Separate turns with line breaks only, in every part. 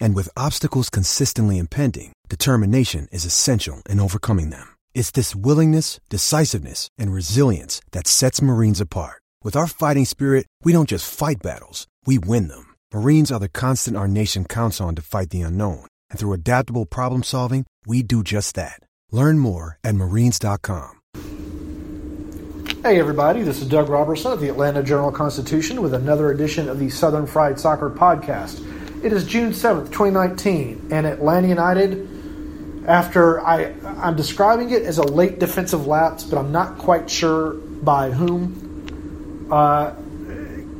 And with obstacles consistently impending, determination is essential in overcoming them. It's this willingness, decisiveness, and resilience that sets Marines apart. With our fighting spirit, we don't just fight battles, we win them. Marines are the constant our nation counts on to fight the unknown. And through adaptable problem solving, we do just that. Learn more at marines.com.
Hey everybody, this is Doug Roberson of the Atlanta Journal Constitution with another edition of the Southern Fried Soccer Podcast. It is June 7th, 2019, and Atlanta United, after I, I'm describing it as a late defensive lapse, but I'm not quite sure by whom, uh,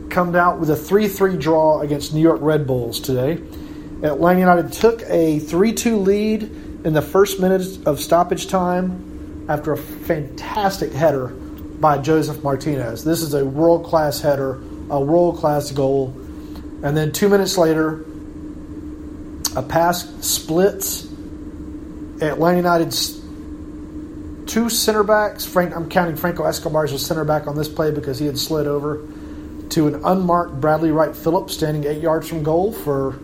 come out with a 3 3 draw against New York Red Bulls today. Atlanta United took a 3 2 lead in the first minutes of stoppage time after a fantastic header by Josef Martinez. This is a world class header, a world class goal. And then two minutes later, a pass splits Atlanta United's two center backs. Frank, I'm counting Franco Escobar as a center back on this play because he had slid over to an unmarked Bradley Wright Phillips standing eight yards from goal for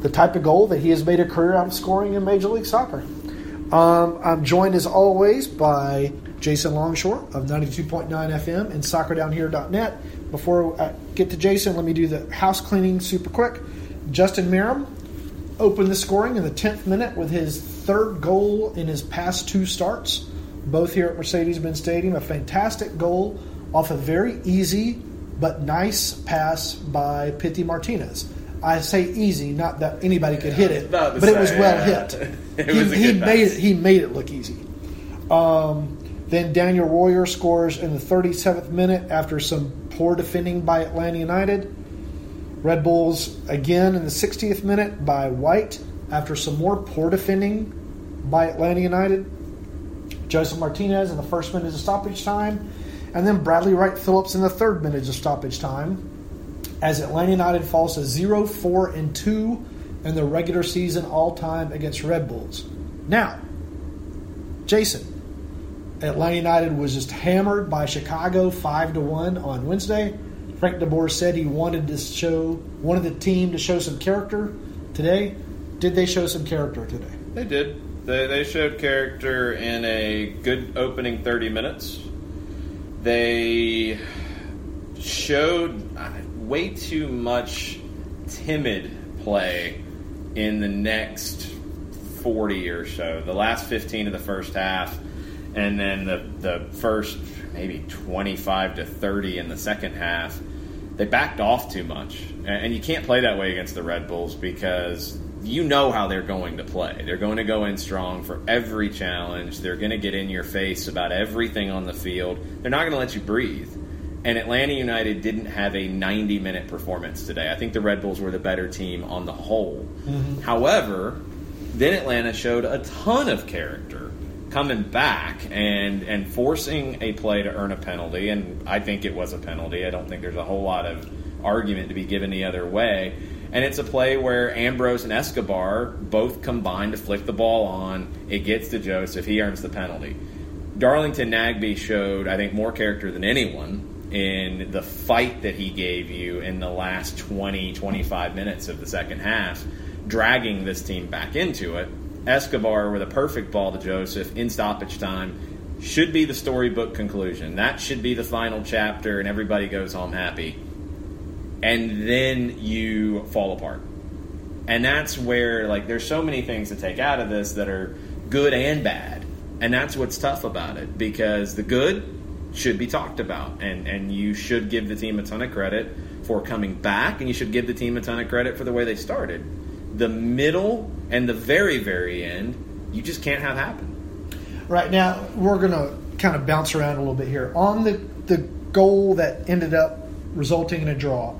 the type of goal that he has made a career out of scoring in Major League Soccer. Um, I'm joined as always by Jason Longshore of 92.9 FM and soccerdownhere.net. Before I get to Jason, let me do the house cleaning super quick. Justin Meram opened the scoring in the 10th minute with his third goal in his past two starts, both here at Mercedes Benz Stadium. A fantastic goal off a very easy but nice pass by Pity Martinez. I say easy, not that anybody could hit it, but it was well
yeah.
hit.
It
he
was
he made it. He made it look easy. Um, then Daniel Royer scores in the 37th minute after some poor defending by Atlanta United. Red Bulls again in the 60th minute by White after some more poor defending by Atlanta United. Josef Martinez in the first minute of stoppage time. And then Bradley Wright Phillips in the third minute of stoppage time as Atlanta United falls to 0 4 and 2 in the regular season all time against Red Bulls. Now, Jason, Atlanta United was just hammered by Chicago 5 to 1 on Wednesday. Frank DeBoer said he wanted to show wanted the team to show some character today. Did they show some character today?
They did. They, they showed character in a good opening 30 minutes. They showed uh, way too much timid play in the next 40 or so. The last 15 of the first half, and then the, the first maybe 25 to 30 in the second half. They backed off too much. And you can't play that way against the Red Bulls because you know how they're going to play. They're going to go in strong for every challenge. They're going to get in your face about everything on the field. They're not going to let you breathe. And Atlanta United didn't have a 90 minute performance today. I think the Red Bulls were the better team on the whole. Mm-hmm. However, then Atlanta showed a ton of character coming back and and forcing a play to earn a penalty and I think it was a penalty. I don't think there's a whole lot of argument to be given the other way. And it's a play where Ambrose and Escobar both combine to flick the ball on. It gets to Josef. He earns the penalty. Darlington Nagbe showed, I think, more character than anyone in the fight that he gave you in the last 20, 25 minutes of the second half, dragging this team back into it. Escobar with a perfect ball to Josef in stoppage time should be the storybook conclusion. That should be the final chapter, and everybody goes home happy. And then you fall apart. And that's where, like, there's so many things to take out of this that are good and bad. And that's what's tough about it because the good should be talked about. And, and you should give the team a ton of credit for coming back, and you should give the team a ton of credit for the way they started. The middle and the very, very end, you just can't have happen.
Right now, we're going to kind of bounce around a little bit here. On the, the goal that ended up resulting in a draw,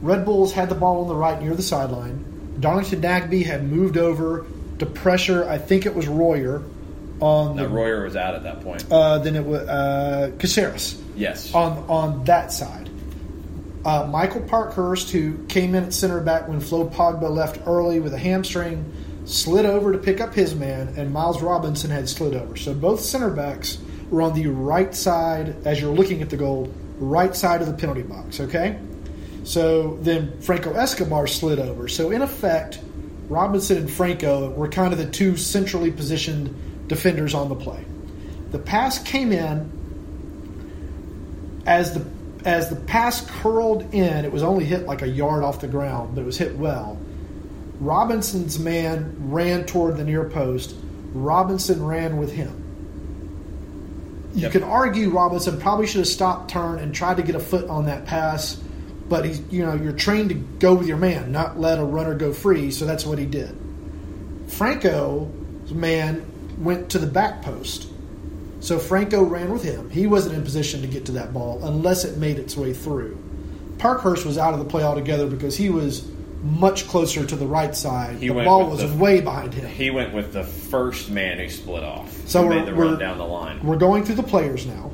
Red Bulls had the ball on the right near the sideline. Darlington Nagbe had moved over to pressure, I think it was Royer, on
No,
the.
Royer was out at that point.
Uh, then it was uh, Casseres
yes.
on on that side. Uh, Michael Parkhurst, who came in at center back when Flo Pogba left early with a hamstring, slid over to pick up his man, and Miles Robinson had slid over. So both center backs were on the right side as you're looking at the goal, right side of the penalty box. Okay, so then Franco Escobar slid over. So in effect, Robinson and Franco were kind of the two centrally positioned defenders on the play. The pass came in as the as the pass curled in, it was only hit like a yard off the ground, but it was hit well. Robinson's man ran toward the near post. Robinson ran with him. You
Yep.
can argue Robinson probably should have stopped, turned, and tried to get a foot on that pass, but he's you know you're trained to go with your man, not let a runner go free. So that's what he did. Franco's man went to the back post. So Franco ran with him. He wasn't in position to get to that ball unless it made its way through. Parkhurst was out of the play altogether because he was much closer to the right side.
He
the ball was
the-
way behind him.
He went with the first man who split off.
So we're,
made the
we're-
run down the line.
We're going through the players now.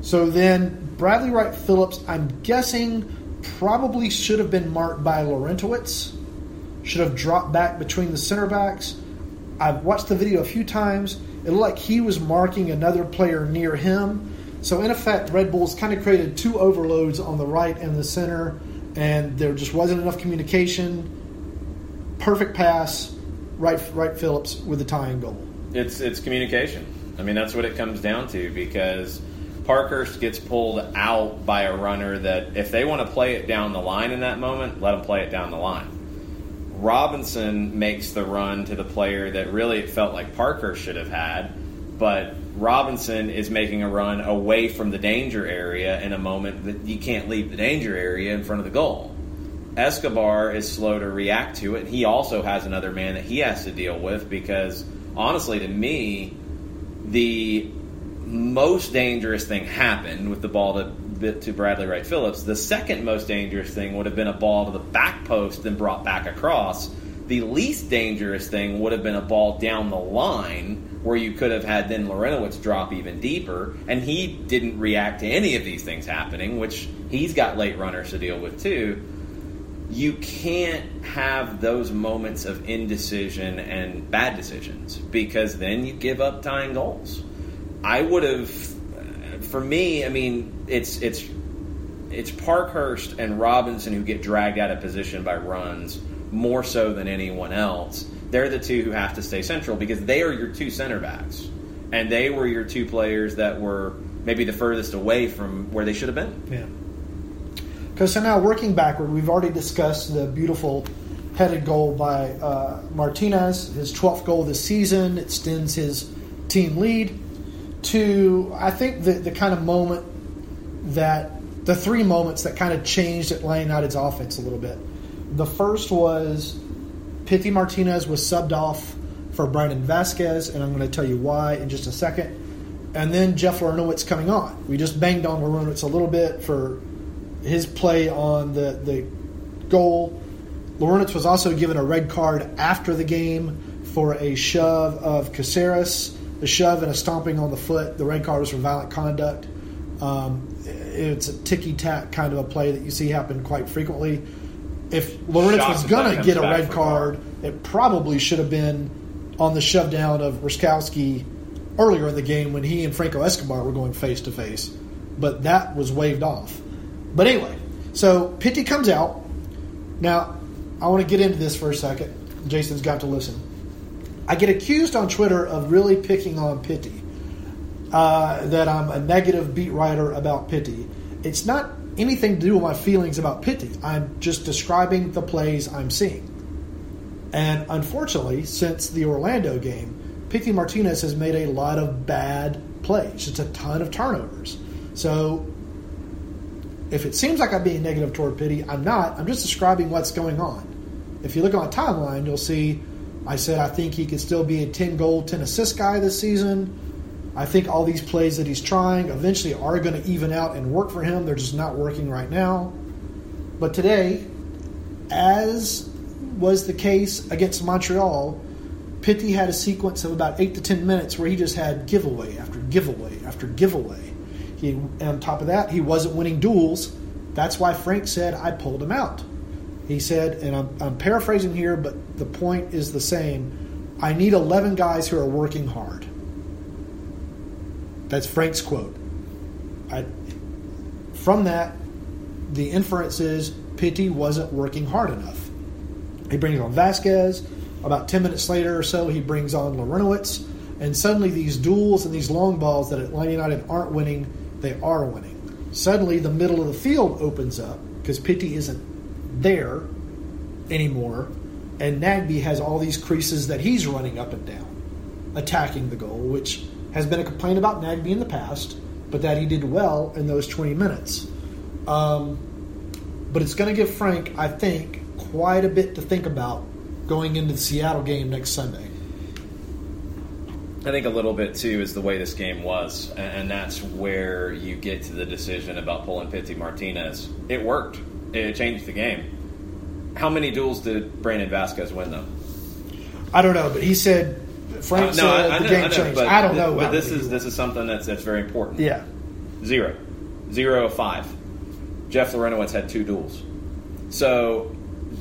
So then Bradley Wright Phillips, I'm guessing, probably should have been marked by Larentowicz. Should have dropped back between the center backs. I've watched the video a few times. It looked like he was marking another player near him. So in effect, Red Bulls kind of created two overloads on the right and the center, and there just wasn't enough communication. Perfect pass, right, Wright Phillips with the tying goal.
It's it's communication. I mean, that's what it comes down to because Parkhurst gets pulled out by a runner that if they want to play it down the line in that moment, let them play it down the line. Robinson makes the run to the player that really it felt like Parker should have had, but Robinson is making a run away from the danger area in a moment that you can't leave the danger area in front of the goal. Escobar is slow to react to it. He also has another man that he has to deal with because, honestly, to me, the most dangerous thing happened with the ball to to Bradley Wright Phillips. The second most dangerous thing would have been a ball to the back post and brought back across. The least dangerous thing would have been a ball down the line where you could have had then Larentowicz drop even deeper, and he didn't react to any of these things happening, which he's got late runners to deal with too you can't have those moments of indecision and bad decisions because then you give up tying goals. I would have, for me, I mean, it's it's it's Parkhurst and Robinson who get dragged out of position by runs more so than anyone else. They're the two who have to stay central because they are your two center backs, and they were your two players that were maybe the furthest away from where they should have been.
Yeah. Because so now working backward, we've already discussed the beautiful headed goal by uh, Martinez, his 12th goal this season, extends his team lead to, I think, the, the kind of moment that the three moments that kind of changed Atlanta United's offense a little bit. The first was Pity Martinez was subbed off for Brandon Vazquez, and I'm going to tell you why in just a second. And then Jeff Larentowicz coming on. We just banged on Larentowicz a little bit for his play on the, the goal. Lawrence was also given a red card after the game for a shove of Casseres, a shove and a stomping on the foot. The red card was for violent conduct. Um, it's a ticky tack kind of a play that you see happen quite frequently. If Lawrence was going to get a red card, it probably should have been on the shove down of Rzatkowski earlier in the game when he and Franco Escobar were going face to face. But that was waved off. But anyway, so Pity comes out. Now, I want to get into this for a second. Jason's got to listen. I get accused on Twitter of really picking on Pity, uh, that I'm a negative beat writer about Pity. It's not anything to do with my feelings about Pity. I'm just describing the plays I'm seeing. And unfortunately, since the Orlando game, Pity Martinez has made a lot of bad plays, It's a ton of turnovers. So if it seems like I'm being negative toward Pity, I'm not. I'm just describing what's going on. If you look at my timeline, you'll see I said I think he could still be a 10 goal, 10 assist guy this season. I think all these plays that he's trying eventually are going to even out and work for him. They're just not working right now. But today, as was the case against Montreal, Pity had a sequence of about eight to ten minutes where he just had giveaway after giveaway after giveaway. He, on top of that, he wasn't winning duels. That's why Frank said I pulled him out. He said, and I'm, I'm paraphrasing here, but the point is the same. I need 11 guys who are working hard. That's Frank's quote. I, from that, the inference is Pity wasn't working hard enough. He brings on Vazquez. About 10 minutes later or so, he brings on Larentowicz. And suddenly, these duels and these long balls that Atlanta United aren't winning, they are winning. Suddenly, the middle of the field opens up because Pity isn't there anymore. And Nagbe has all these creases that he's running up and down, attacking the goal, which has been a complaint about Nagbe in the past, but that he did well in those 20 minutes. Um, but it's going to give Frank, I think, quite a bit to think about going into the Seattle game next Sunday.
I think a little bit too is the way this game was, and that's where you get to the decision about pulling Pity Martinez. It worked. It changed the game. How many duels did Brandon Vazquez win though?
I don't know, but he said Frank
Uh,
said
no, I, I
the
know,
game
I know,
changed. I don't know,
But this is this is something that's that's very important.
yeah.
Zero. Zero of five. Jeff Larentowicz had two duels. So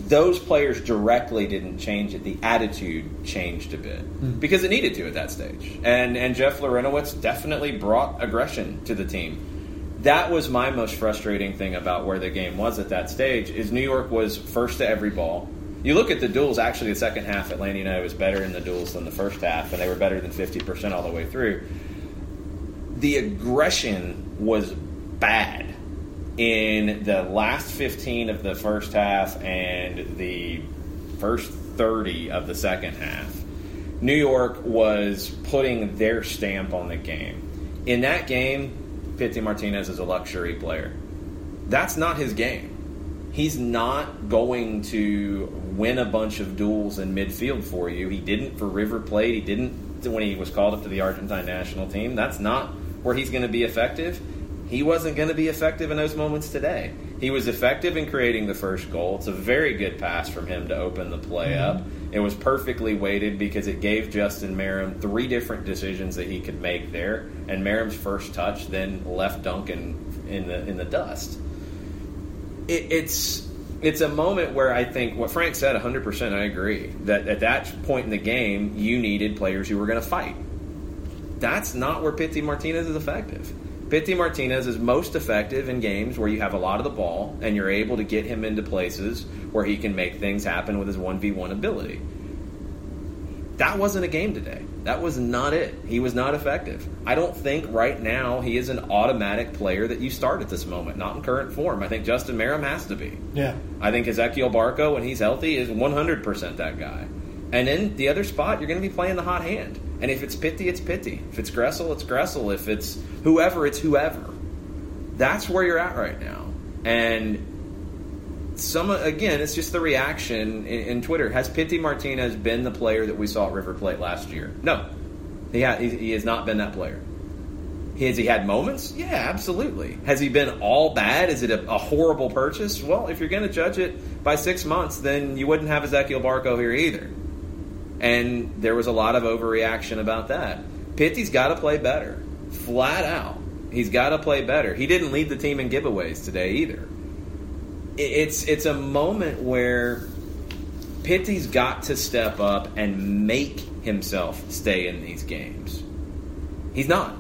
those players directly didn't change it. The attitude changed a bit because it needed to at that stage. And and Jeff Larentowicz definitely brought aggression to the team. That was my most frustrating thing about where the game was at that stage. Is New York was first to every ball. You look at the duels. Actually, the second half, Atlanta United was better in the duels than the first half, and they were better than fifty percent all the way through the aggression was bad in the last 15 of the first half and the first 30 of the second half. New York was putting their stamp on the game. In that game, Pity Martinez is a luxury player. That's not his game. He's not going to win a bunch of duels in midfield for you. He didn't for River Plate. He didn't when he was called up to the Argentine national team. That's not where he's going to be effective. He wasn't going to be effective in those moments today. He was effective in creating the first goal. It's a very good pass from him to open the play mm-hmm. up. It was perfectly weighted because it gave Justin Meram three different decisions that he could make there, and Meram's first touch then left Duncan in the in the dust. It, it's it's a moment where I think what Frank said 100%. I agree that at that point in the game, you needed players who were going to fight that's not where Pity Martinez is effective. Pity Martinez is most effective in games where you have a lot of the ball and you're able to get him into places where he can make things happen with his 1v1 ability. That wasn't a game today. That was not it. He was not effective. I don't think right now he is an automatic player that you start at this moment, not in current form. I think Justin Meram has to be.
Yeah.
I think Ezequiel Barco, when he's healthy, is 100% that guy. And then the other spot, you're going to be playing the hot hand. And if it's Pity, it's Pity. If it's Gressel, it's Gressel. If it's whoever, it's whoever. That's where you're at right now. And some again, it's just the reaction in, in Twitter. Has Pity Martinez been the player that we saw at River Plate last year? No, he ha- he, has not been that player. Has he had moments? Yeah, absolutely. Has he been all bad? Is it a, a horrible purchase? Well, if you're going to judge it by six months, then you wouldn't have Ezequiel Barco here either. And there was a lot of overreaction about that. Pity's got to play better, flat out. He's got to play better. He didn't lead the team in giveaways today either. It- It's it's a moment where Pity's got to step up and make himself stay in these games. He's not.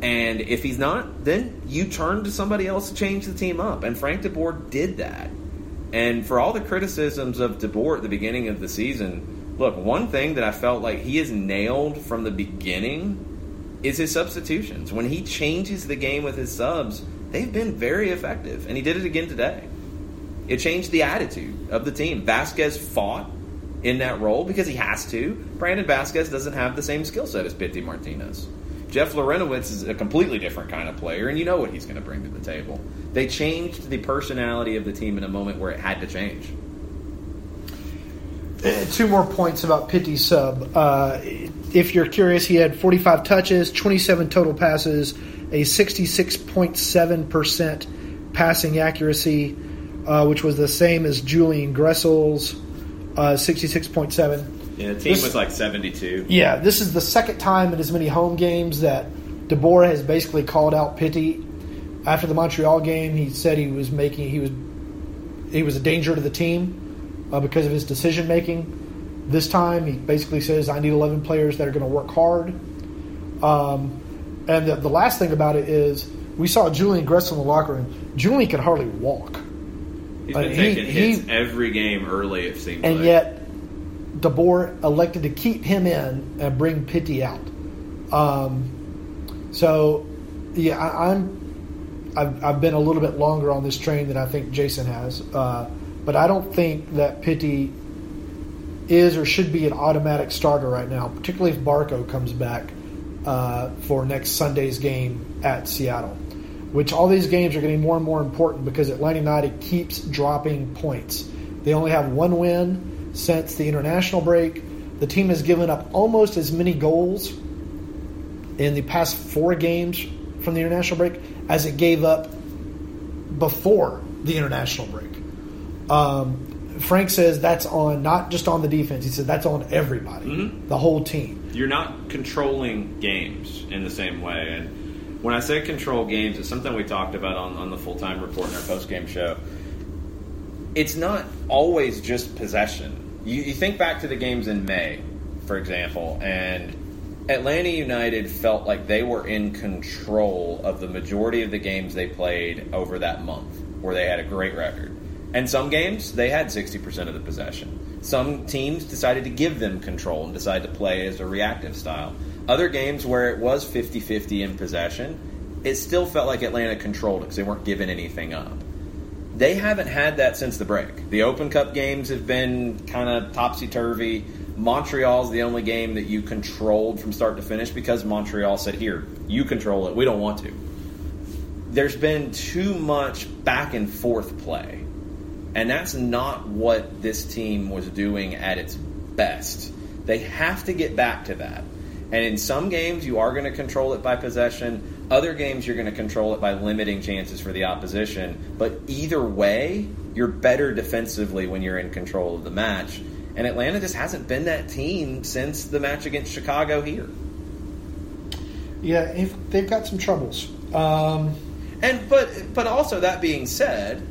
And if he's not, then you turn to somebody else to change the team up. And Frank DeBoer did that. And for all the criticisms of DeBoer at the beginning of the season, look, one thing that I felt like he has nailed from the beginning is his substitutions. When he changes the game with his subs, they've been very effective. And he did it again today. It changed the attitude of the team. Vazquez fought in that role because he has to. Brandon Vazquez doesn't have the same skill set as Pity Martinez. Jeff Larentowicz is a completely different kind of player, and you know what he's going to bring to the table. They changed the personality of the team in a moment where it had to change.
Uh, two more points about Pity sub. Uh, if you're curious, he had 45 touches, 27 total passes, a 66.7% passing accuracy, uh, which was the same as Julian Gressel's uh, 66.7.
Yeah, the team
This-
was like 72.
Yeah, this is the second time in as many home games that DeBoer has basically called out Pity. After the Montreal game, he said he was making he was he was a danger to the team uh, because of his decision making. This time, he basically says, "I need 11 players that are going to work hard." Um, and the, the last thing about it is, we saw Julian Gressel in the locker room. Julian could hardly walk,
He's
Uh,
been
he-
taking hits
he-
every game early, it seems
and
like.
yet DeBoer elected to keep him in and bring Pity out. Um, so, yeah, I, I'm I've, I've been a little bit longer on this train than I think Jason has, uh, but I don't think that Pity is or should be an automatic starter right now, particularly if Barco comes back uh, for next Sunday's game at Seattle. Which all these games are getting more and more important because Atlanta United keeps dropping points. They only have one win since the international break. The team has given up almost as many goals in the past four games from the international break as it gave up before the international break. Um, Frank says that's on not just on the defense. He said that's on everybody, the whole team.
You're not controlling games in the same way. And when I say control games, it's something we talked about on, on the full time report in our post game show. It's not always just possession. You, you think back to the games in May, for example, and Atlanta United felt like they were in control of the majority of the games they played over that month, where they had a great record. And some games, they had 60% of the possession. Some teams decided to give them control and decide to play as a reactive style. Other games where it was 50 50 in possession, it still felt like Atlanta controlled it because they weren't giving anything up. They haven't had that since the break. The Open Cup games have been kind of topsy turvy. Montreal's the only game that you controlled from start to finish because Montreal said, Here, you control it. We don't want to. There's been too much back and forth play. And that's not what this team was doing at its best. They have to get back to that. And in some games, you are going to control it by possession. Other games, you're going to control it by limiting chances for the opposition. But either way, you're better defensively when you're in control of the match. And Atlanta just hasn't been that team since the match against Chicago here.
Yeah, if- they've got some troubles. Um,
And but but also that being said,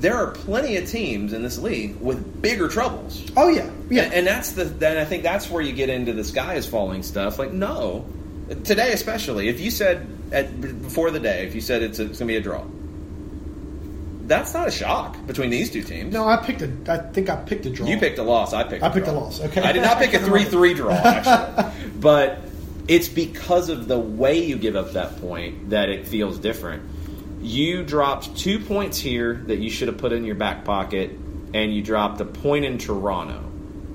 there are plenty of teams in this league with bigger troubles.
oh yeah, yeah.
And, and that's the then I think that's where you get into the sky is falling stuff. Like no, today especially, if you said at before the day, if you said it's, a, it's gonna be a draw, that's not a shock between these two teams.
no, I picked a. I think I picked a draw.
You picked a loss. I picked.
I
a
picked
draw.
a loss, okay.
I did not pick a three-three draw actually, but it's because of the way you give up that point that it feels different. You dropped two points here that you should have put in your back pocket, and you dropped a point in Toronto.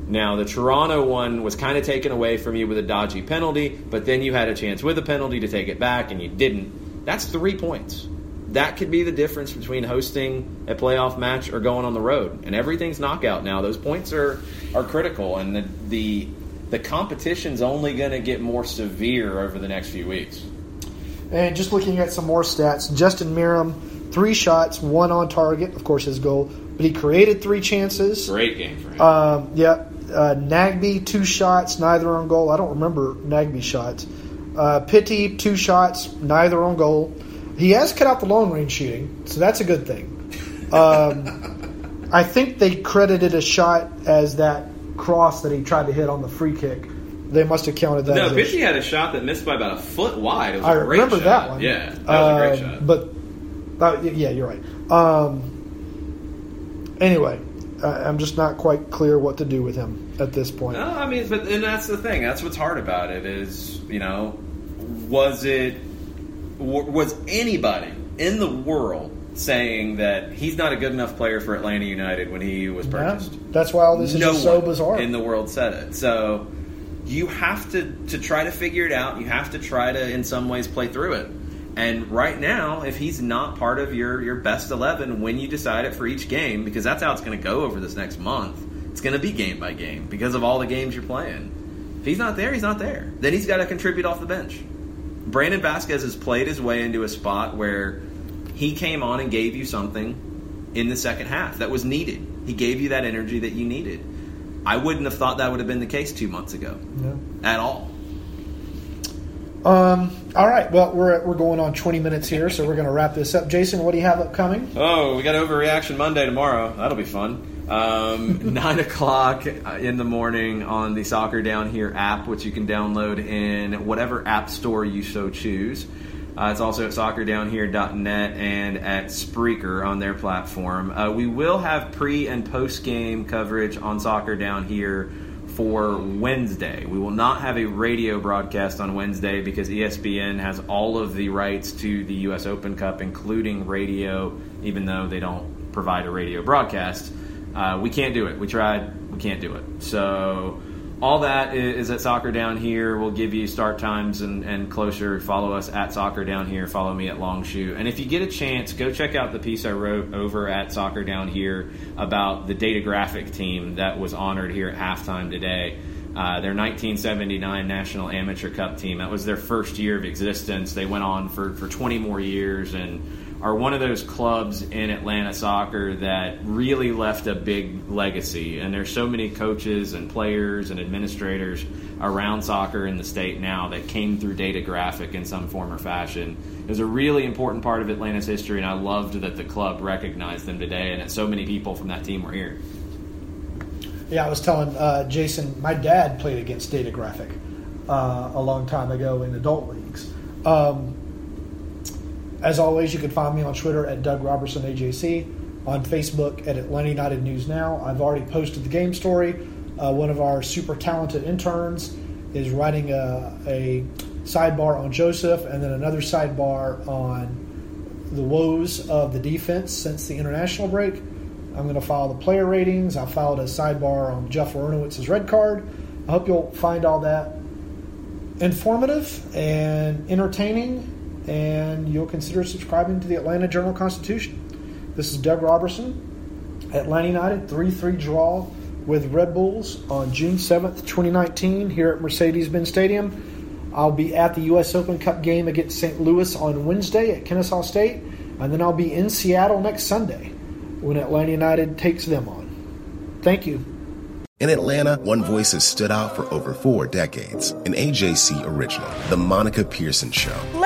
Now the Toronto one was kind of taken away from you with a dodgy penalty, but then you had a chance with a penalty to take it back, and you didn't. That's three points. That could be the difference between hosting a playoff match or going on the road. And everything's knockout now. Those points are are critical, and the the, the competition's only going to get more severe over the next few weeks.
And just looking at some more stats, Justin Meram, three shots, one on target, of course his goal, but he created three chances.
Great game for him.
Um, yeah, uh, Nagbe two shots, neither on goal. I don't remember Nagbe shots. Uh, Pity two shots, neither on goal. He has cut out the long range shooting, so that's a good thing. Um, I think they credited a shot as that cross that he tried to hit on the free kick. They must have counted that.
no, Pity had a shot that missed by about a foot wide. It was a
I
great
remember
shot.
that one.
Yeah, that was a great
Um,
shot.
But uh, yeah, you're right. Um, anyway, I, I'm just not quite clear what to do with him at this point.
No, I mean, but and that's the thing. That's what's hard about it is, you know, was it was anybody in the world saying that he's not a good enough player for Atlanta United when he was purchased?
that's why all this is
no
so
one
bizarre.
in the world said it. So you have to to try to figure it out. You have to try to, in some ways, play through it. And right now, if he's not part of your your best eleven when you decide it for each game, because that's how it's going to go over this next month. It's going to be game by game because of all the games you're playing. If he's not there, he's not there. Then he's got to contribute off the bench. Brandon Vazquez has played his way into a spot where he came on and gave you something in the second half that was needed. He gave you that energy that you needed. I wouldn't have thought that would have been the case two months ago
No.
at all.
Um, all right. Well, we're, we're going on 20 minutes here, so we're going to wrap this up. Jason, what do you have upcoming?
Oh, we got Overreaction Monday tomorrow. That'll be fun.
Um, nine o'clock in the morning on the Soccer Down Here app, which you can download in whatever app store you so choose. Uh, it's also at soccerdownhere.net and at Spreaker on their platform. Uh, we will have pre and post game coverage on Soccer Down Here for Wednesday. We will not have a radio broadcast on Wednesday because ESPN has all of the rights to the U.S. Open Cup, including radio, even though they don't provide a radio broadcast. Uh, we can't do it. We tried. We can't do it. So all that is, at Soccer Down Here. We'll give you start times and, and closer. Follow us at Soccer Down Here. Follow me at Longshoe. And if you get a chance, go check out the piece I wrote over at Soccer Down Here about the data graphic team that was honored here at halftime today. Uh, their 1979 National Amateur Cup team. That was their first year of existence. They went on for, for 20 more years and are one of those clubs in Atlanta soccer that really left a big legacy. And there's so many coaches and players and administrators around soccer in the state now that came through data graphic in some form or fashion. It was a really important part of Atlanta's history, and I loved that the club recognized them today and that so many people from that team were here.
Yeah, I was telling uh, Jason, my dad played against Data Graphic uh, a long time ago in adult leagues. Um, as always, you can find me on Twitter at Doug Roberson AJC, on Facebook at Atlanta United News Now. I've already posted the game story. Uh, one of our super talented interns is writing a, a sidebar on Josef, and then another sidebar on the woes of the defense since the international break. I'm going to file the player ratings. I filed a sidebar on Jeff Larentowicz's red card. I hope you'll find all that informative and entertaining, and you'll consider subscribing to the Atlanta Journal Constitution. This is Doug Roberson, Atlanta United 3 3 draw with Red Bulls on June 7th, 2019, here at Mercedes Benz Stadium. I'll be at the U.S. Open Cup game against St. Louis on Wednesday at Kennesaw State, and then I'll be in Seattle next Sunday when Atlanta United takes them on. Thank you.
In Atlanta, one voice has stood out for over four decades. An AJC original, The Monica Pearson Show.